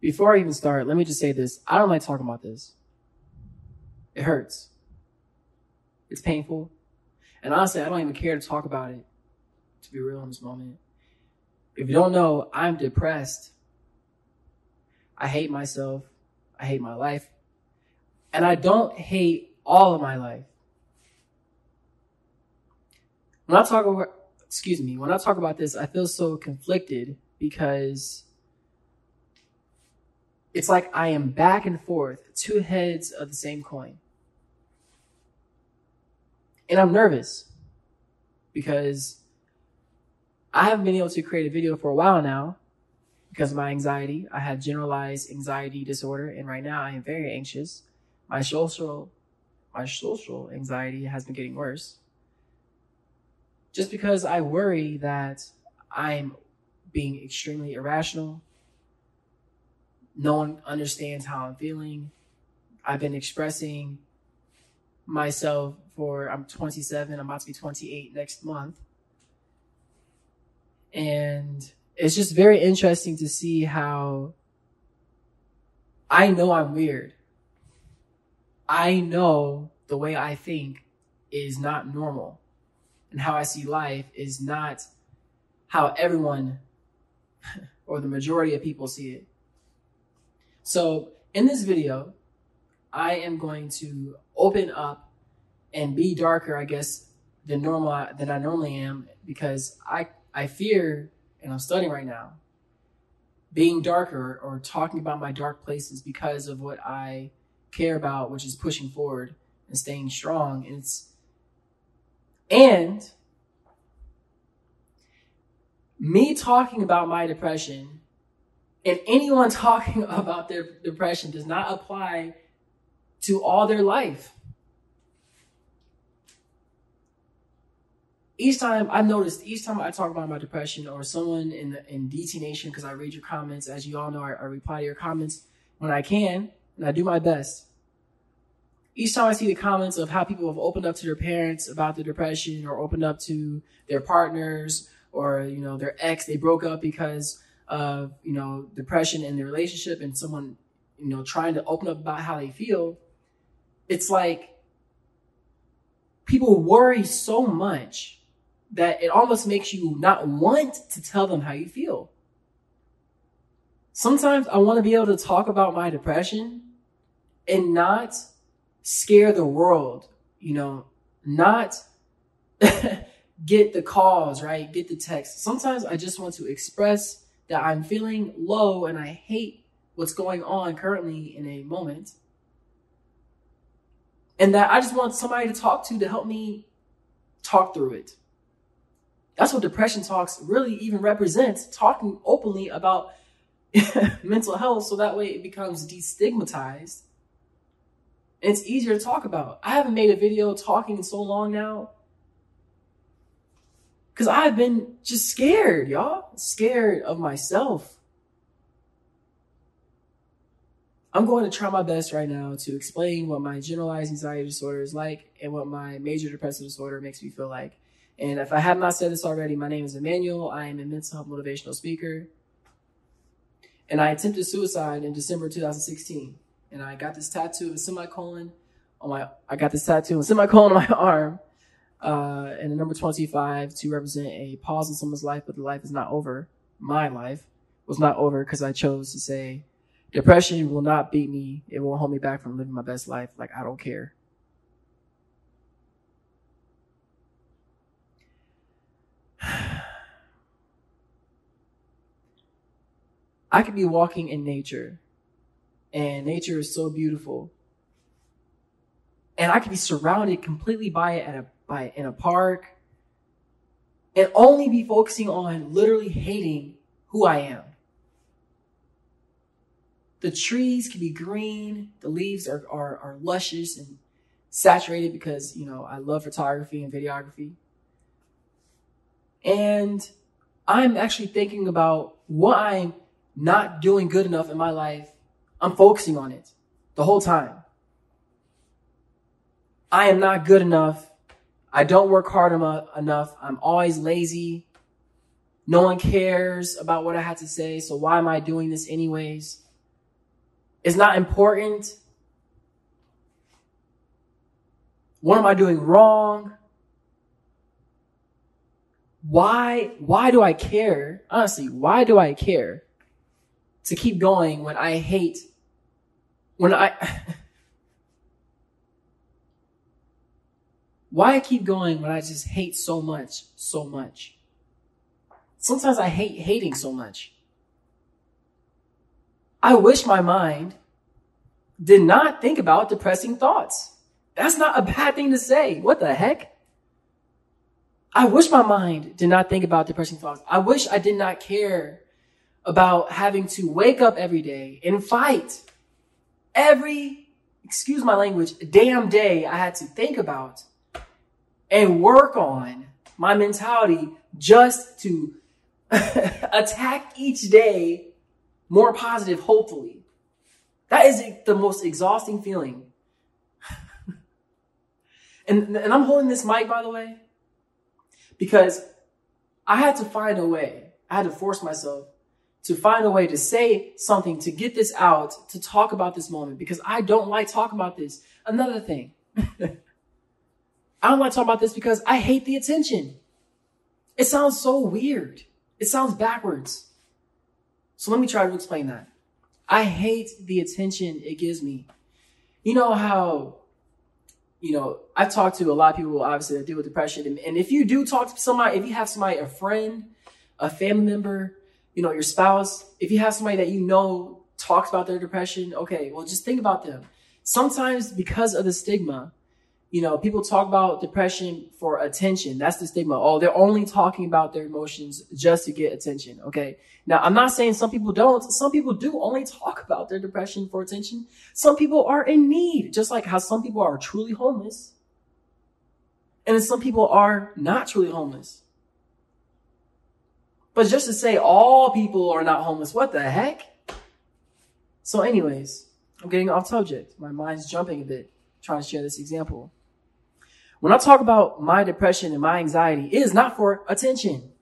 Before I even start, let me just say this. I don't like talking about this. It hurts. It's painful. And honestly, I don't even care to talk about it, to be real in this moment. If you don't know, I'm depressed. I hate myself. I hate my life. And I don't hate all of my life. When I talk about, excuse me, when I talk about this, I feel so conflicted because it's like I am back and forth, two heads of the same coin. And I'm nervous because I haven't been able to create a video for a while now because of my anxiety. I have generalized anxiety disorder, and right now I am very anxious. My social, my social anxiety has been getting worse. Just because I worry that I'm being extremely irrational. No one understands how I'm feeling. I've been expressing myself for I'm 27, I'm about to be 28 next month. And it's just very interesting to see how I know I'm weird. I know the way I think is not normal and how I see life is not how everyone or the majority of people see it. So in this video, I am going to open up and be darker, I guess, than normal than I normally am because I I fear and I'm studying right now being darker or talking about my dark places because of what I care about, which is pushing forward and staying strong. And it's and me talking about my depression and anyone talking about their depression does not apply to all their life. Each time I noticed, each time I talk about my depression or someone in the, in DT Nation, because I read your comments, as you all know, I, I reply to your comments when I can, and I do my best. Each time I see the comments of how people have opened up to their parents about their depression or opened up to their partners or you know their ex they broke up because of you know depression in the relationship and someone you know trying to open up about how they feel it's like people worry so much that it almost makes you not want to tell them how you feel sometimes i want to be able to talk about my depression and not scare the world you know not get the calls, right? Get the text. Sometimes I just want to express that I'm feeling low and I hate what's going on currently in a moment. And that I just want somebody to talk to to help me talk through it. That's what depression talks really even represents talking openly about mental health so that way it becomes destigmatized. It's easier to talk about. I haven't made a video talking in so long now Cause I've been just scared, y'all. Scared of myself. I'm going to try my best right now to explain what my generalized anxiety disorder is like and what my major depressive disorder makes me feel like. And if I have not said this already, my name is Emmanuel. I am a mental health motivational speaker. And I attempted suicide in December 2016. And I got this tattoo of a semicolon on my, I got this tattoo of a semicolon on my arm uh, and the number 25 to represent a pause in someone's life, but the life is not over. My life was not over because I chose to say, depression will not beat me. It won't hold me back from living my best life. Like, I don't care. I could be walking in nature, and nature is so beautiful. And I could be surrounded completely by it at a by in a park and only be focusing on literally hating who I am. The trees can be green, the leaves are, are, are luscious and saturated because, you know, I love photography and videography. And I'm actually thinking about what I'm not doing good enough in my life. I'm focusing on it the whole time. I am not good enough I don't work hard enough. I'm always lazy. No one cares about what I had to say. So why am I doing this anyways? It's not important. What am I doing wrong? Why, why do I care? Honestly, why do I care to keep going when I hate, when I, why I keep going when I just hate so much, so much? Sometimes I hate hating so much. I wish my mind did not think about depressing thoughts. That's not a bad thing to say. What the heck? I wish my mind did not think about depressing thoughts. I wish I did not care about having to wake up every day and fight every, excuse my language, damn day I had to think about and work on my mentality just to attack each day more positive, hopefully. That is the most exhausting feeling. and, and I'm holding this mic, by the way, because I had to find a way. I had to force myself to find a way to say something, to get this out, to talk about this moment, because I don't like talking about this. Another thing. I don't want to talk about this because I hate the attention. It sounds so weird. It sounds backwards. So let me try to explain that. I hate the attention it gives me. You know how, you know, I've talked to a lot of people, obviously, that deal with depression. And, and if you do talk to somebody, if you have somebody, a friend, a family member, you know, your spouse, if you have somebody that you know talks about their depression, okay, well, just think about them. Sometimes because of the stigma, you know, people talk about depression for attention. That's the stigma. Oh, they're only talking about their emotions just to get attention. Okay. Now, I'm not saying some people don't. Some people do only talk about their depression for attention. Some people are in need, just like how some people are truly homeless. And some people are not truly homeless. But just to say all people are not homeless, what the heck? So anyways, I'm getting off subject. My mind's jumping a bit trying to share this example. When I talk about my depression and my anxiety, it is not for attention.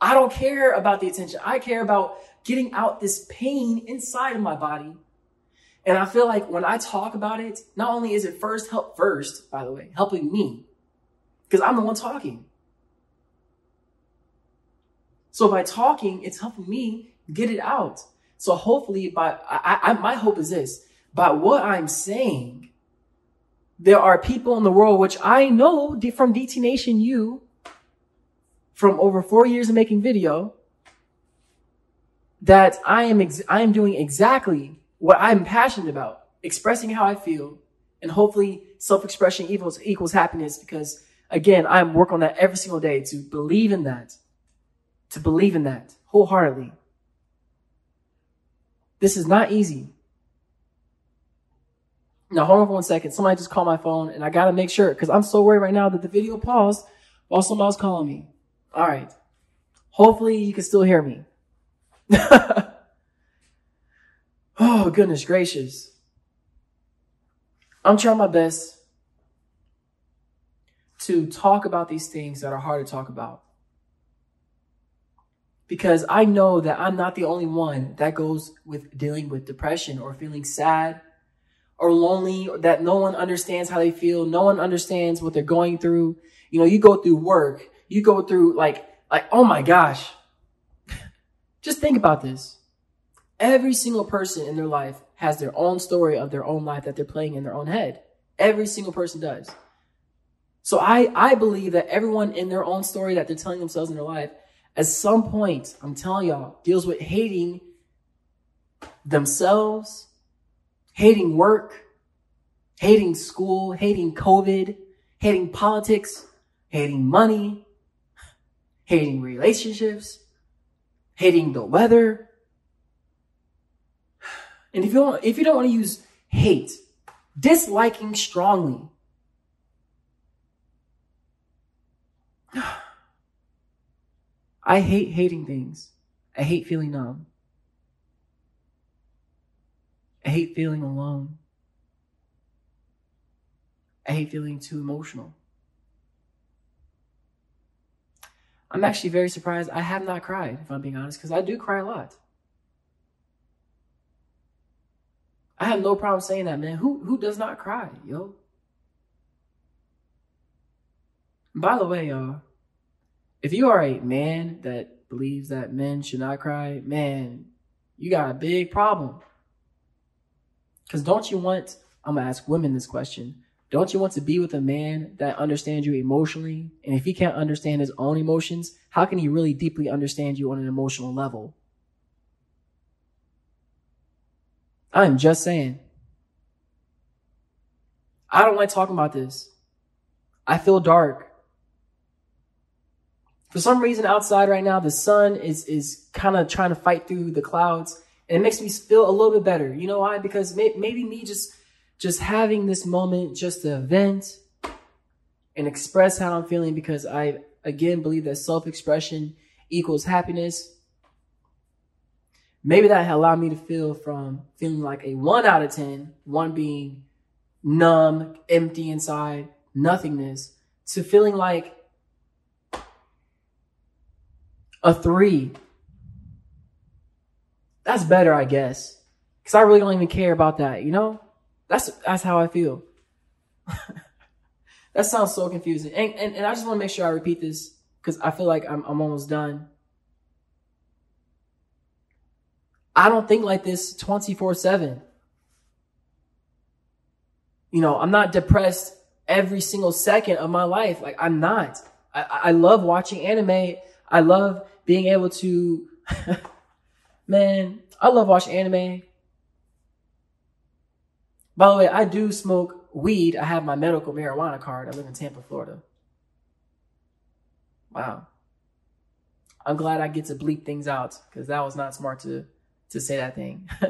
I don't care about the attention. I care about getting out this pain inside of my body. And I feel like when I talk about it, not only is it first help first, by the way, helping me, because I'm the one talking. So by talking, it's helping me get it out. So hopefully by, I, I, my hope is this, by what I'm saying, there are people in the world, which I know from DT Nation U, from over four years of making video, that I am, ex- I am doing exactly what I'm passionate about, expressing how I feel, and hopefully self-expression equals, equals happiness because again, I'm working on that every single day to believe in that, to believe in that wholeheartedly. This is not easy. Now hold on for one second. Somebody just called my phone and I gotta make sure because I'm so worried right now that the video paused while somebody's calling me. All right. Hopefully you can still hear me. oh, goodness gracious. I'm trying my best to talk about these things that are hard to talk about. Because I know that I'm not the only one that goes with dealing with depression or feeling sad or lonely, that no one understands how they feel. No one understands what they're going through. You know, you go through work, you go through like, like, oh my gosh. Just think about this. Every single person in their life has their own story of their own life that they're playing in their own head. Every single person does. So I, I believe that everyone in their own story that they're telling themselves in their life, at some point, I'm telling y'all, deals with hating themselves, hating work, hating school, hating COVID, hating politics, hating money, hating relationships, hating the weather. And if you don't, if you don't want to use hate, disliking strongly. I hate hating things. I hate feeling numb. I hate feeling alone. I hate feeling too emotional. I'm actually very surprised I have not cried, if I'm being honest, because I do cry a lot. I have no problem saying that, man. Who who does not cry, yo? By the way, y'all, if you are a man that believes that men should not cry, man, you got a big problem. Because don't you want, I'm going to ask women this question. Don't you want to be with a man that understands you emotionally? And if he can't understand his own emotions, how can he really deeply understand you on an emotional level? I'm just saying. I don't like talking about this. I feel dark. For some reason outside right now, the sun is, is kind of trying to fight through the clouds and it makes me feel a little bit better. You know why? Because may, maybe me just, just having this moment just to vent and express how I'm feeling because I, again, believe that self-expression equals happiness. Maybe that allowed me to feel from feeling like a one out of 10, one being numb, empty inside, nothingness, to feeling like a three. That's better, I guess. Cause I really don't even care about that, you know? That's that's how I feel. that sounds so confusing. And, and, and I just want to make sure I repeat this because I feel like I'm, I'm almost done. I don't think like this 24 7. You know, I'm not depressed every single second of my life. Like, I'm not. I, I love watching anime. I love being able to, man, I love watching anime. By the way, I do smoke weed. I have my medical marijuana card. I live in Tampa, Florida. Wow. I'm glad I get to bleep things out because that was not smart to, to say that thing.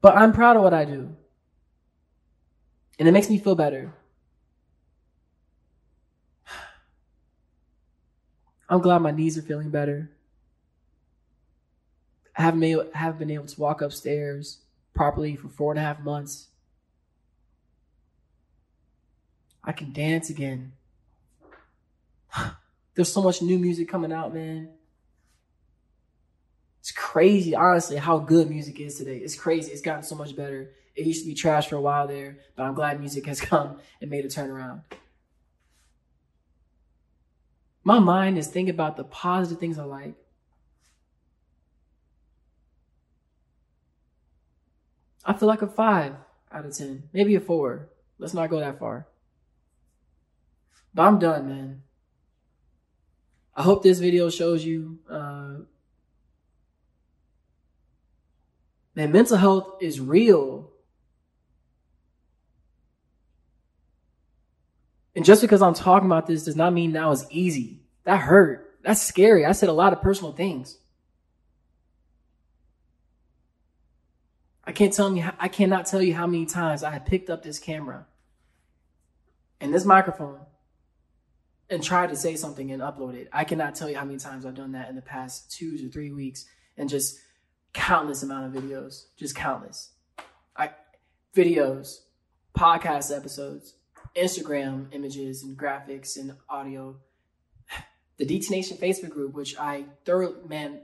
but I'm proud of what I do. And it makes me feel better. I'm glad my knees are feeling better. I haven't been able, haven't been able to walk upstairs properly for four and a half months. I can dance again. There's so much new music coming out, man. It's crazy, honestly, how good music is today. It's crazy. It's gotten so much better. It used to be trash for a while there, but I'm glad music has come and made a turnaround. My mind is thinking about the positive things I like. I feel like a five out of 10, maybe a four. Let's not go that far. But I'm done, man. I hope this video shows you, uh, mental health is real. And just because I'm talking about this does not mean that was easy. That hurt. That's scary. I said a lot of personal things. I can't tell you, I cannot tell you how many times I have picked up this camera and this microphone and tried to say something and upload it. I cannot tell you how many times I've done that in the past two to three weeks and just countless amount of videos, just countless. I videos, podcast episodes, Instagram images and graphics and audio. The DT Nation Facebook group, which I thoroughly, man,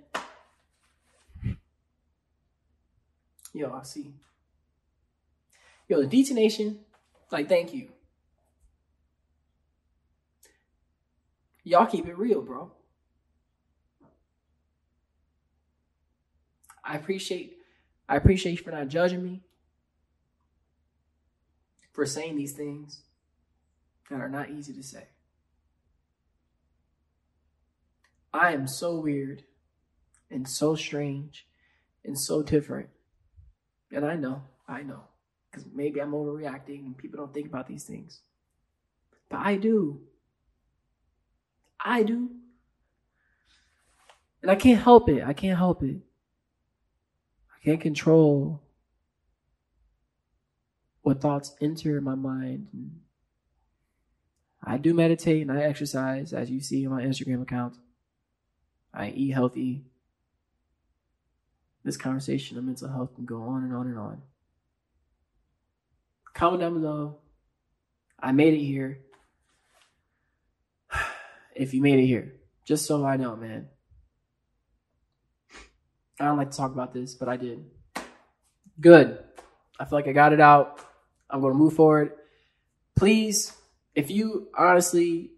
yo, I see. Yo, the DT Nation, like, thank you. Y'all keep it real, bro. I appreciate I appreciate you for not judging me, for saying these things that are not easy to say. I am so weird and so strange and so different. And I know, I know, because maybe I'm overreacting and people don't think about these things. But I do. I do. And I can't help it. I can't help it. I can't control what thoughts enter my mind. I do meditate and I exercise, as you see in my Instagram account. I eat healthy. This conversation of mental health can go on and on and on. Comment down below. I made it here. If you made it here, just so I know, man. I don't like to talk about this, but I did. Good. I feel like I got it out. I'm going to move forward. Please, if you honestly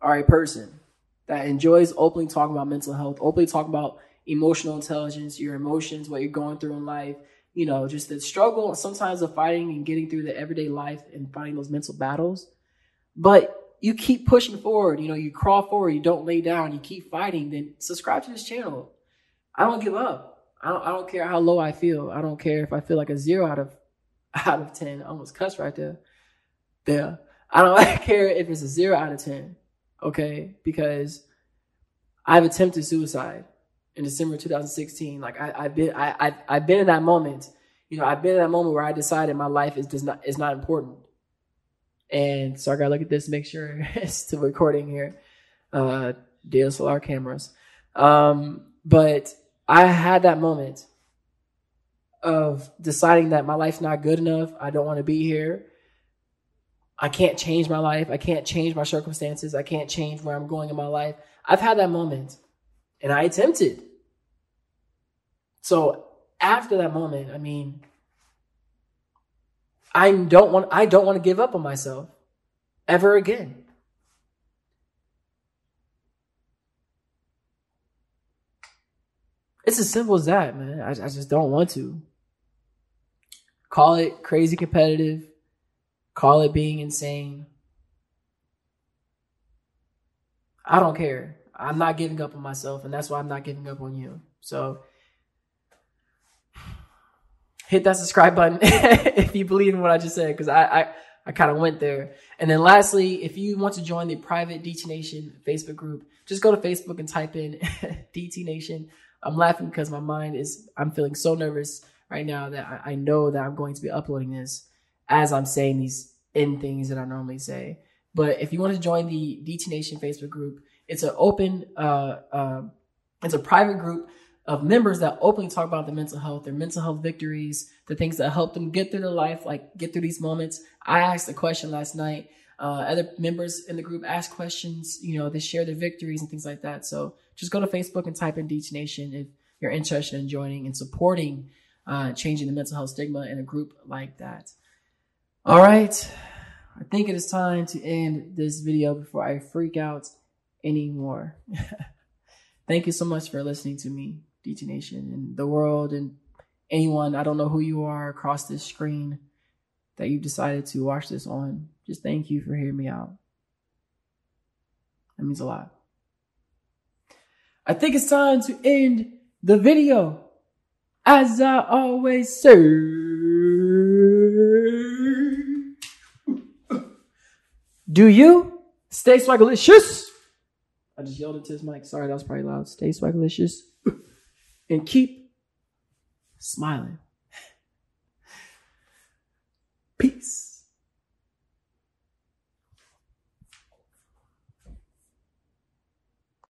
are a person that enjoys openly talking about mental health, openly talking about emotional intelligence, your emotions, what you're going through in life, you know, just the struggle sometimes the fighting and getting through the everyday life and fighting those mental battles. But you keep pushing forward, you know, you crawl forward, you don't lay down, you keep fighting, then subscribe to this channel. I don't give up. I don't, I don't care how low I feel. I don't care if I feel like a zero out of out of 10. I almost cuss right there. There. I don't care if it's a zero out of 10. Okay. Because I've attempted suicide in December 2016. Like I, have been, I, I, I've been in that moment. You know, I've been in that moment where I decided my life is does not is not important. And so I gotta look at this, make sure it's still recording here. Uh, DSLR cameras. Um, but I had that moment of deciding that my life's not good enough. I don't want to be here. I can't change my life. I can't change my circumstances. I can't change where I'm going in my life. I've had that moment and I attempted. So after that moment, I mean, I don't want I don't want to give up on myself ever again. It's as simple as that, man. I, I just don't want to. Call it crazy competitive. Call it being insane. I don't care. I'm not giving up on myself, and that's why I'm not giving up on you. So hit that subscribe button if you believe in what I just said, because I, I, I kind of went there. And then lastly, if you want to join the private DT Nation Facebook group, just go to Facebook and type in DT Nation. I'm laughing because my mind is, I'm feeling so nervous right now that I, I know that I'm going to be uploading this as I'm saying these in things that I normally say. But if you want to join the DT Nation Facebook group, it's an open, uh, uh, it's a private group of members that openly talk about their mental health, their mental health victories, the things that help them get through their life, like get through these moments. I asked a question last night. Uh, other members in the group ask questions, you know, they share their victories and things like that. So just go to Facebook and type in DT Nation if you're interested in joining and supporting uh, changing the mental health stigma in a group like that. All right. I think it is time to end this video before I freak out anymore. Thank you so much for listening to me, DT Nation, and the world, and anyone, I don't know who you are across this screen that you've decided to watch this on. Just thank you for hearing me out. That means a lot. I think it's time to end the video. As I always say. Do you stay swagalicious? I just yelled into his mic. Sorry, that was probably loud. Stay swagalicious and keep smiling. Peace.